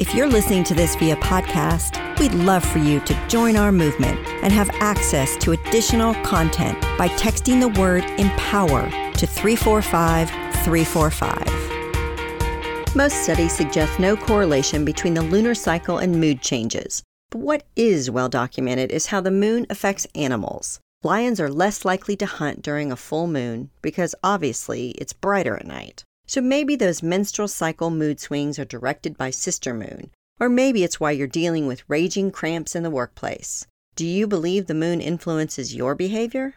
If you're listening to this via podcast, we'd love for you to join our movement and have access to additional content by texting the word empower to 345 345. Most studies suggest no correlation between the lunar cycle and mood changes. But what is well documented is how the moon affects animals. Lions are less likely to hunt during a full moon because obviously it's brighter at night. So maybe those menstrual cycle mood swings are directed by Sister Moon, or maybe it's why you're dealing with raging cramps in the workplace. Do you believe the moon influences your behavior?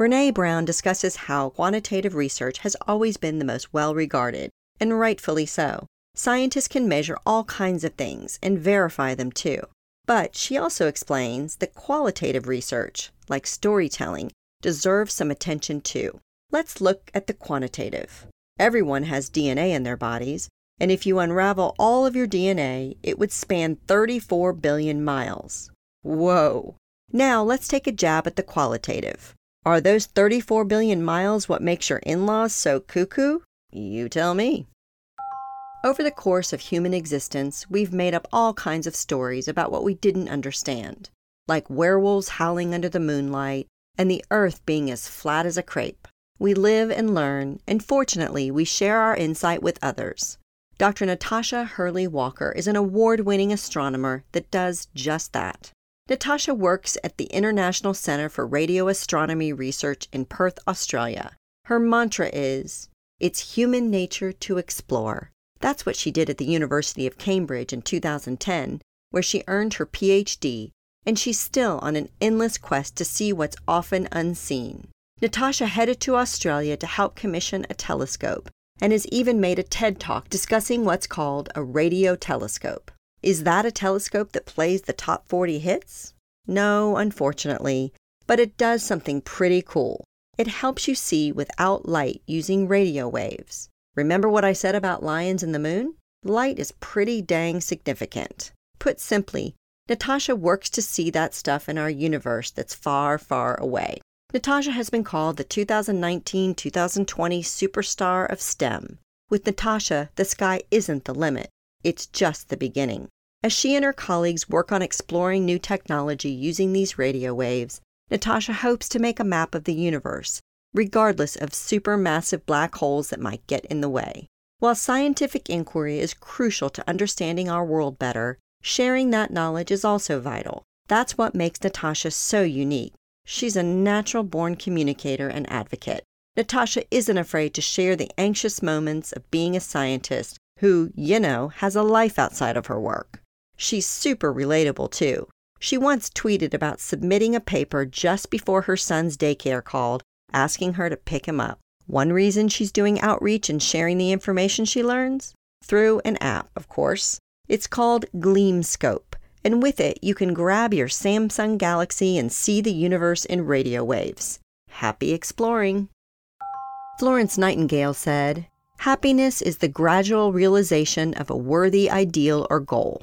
Brene Brown discusses how quantitative research has always been the most well regarded, and rightfully so. Scientists can measure all kinds of things and verify them too. But she also explains that qualitative research, like storytelling, deserves some attention too. Let's look at the quantitative. Everyone has DNA in their bodies, and if you unravel all of your DNA, it would span 34 billion miles. Whoa! Now let's take a jab at the qualitative. Are those 34 billion miles what makes your in laws so cuckoo? You tell me. Over the course of human existence, we've made up all kinds of stories about what we didn't understand, like werewolves howling under the moonlight and the earth being as flat as a crepe. We live and learn, and fortunately, we share our insight with others. Dr. Natasha Hurley Walker is an award winning astronomer that does just that. Natasha works at the International Centre for Radio Astronomy Research in Perth, Australia. Her mantra is It's human nature to explore. That's what she did at the University of Cambridge in 2010, where she earned her PhD, and she's still on an endless quest to see what's often unseen. Natasha headed to Australia to help commission a telescope and has even made a TED talk discussing what's called a radio telescope. Is that a telescope that plays the top 40 hits? No, unfortunately, but it does something pretty cool. It helps you see without light using radio waves. Remember what I said about lions and the moon? Light is pretty dang significant. Put simply, Natasha works to see that stuff in our universe that's far, far away. Natasha has been called the 2019 2020 superstar of STEM. With Natasha, the sky isn't the limit, it's just the beginning. As she and her colleagues work on exploring new technology using these radio waves, Natasha hopes to make a map of the universe, regardless of supermassive black holes that might get in the way. While scientific inquiry is crucial to understanding our world better, sharing that knowledge is also vital. That's what makes Natasha so unique. She's a natural born communicator and advocate. Natasha isn't afraid to share the anxious moments of being a scientist who, you know, has a life outside of her work. She's super relatable too. She once tweeted about submitting a paper just before her son's daycare called, asking her to pick him up. One reason she's doing outreach and sharing the information she learns? Through an app, of course. It's called GLEAMoscope and with it, you can grab your Samsung Galaxy and see the universe in radio waves. Happy exploring! Florence Nightingale said, Happiness is the gradual realization of a worthy ideal or goal.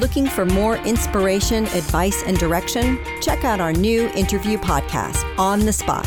Looking for more inspiration, advice, and direction? Check out our new interview podcast, On the Spot,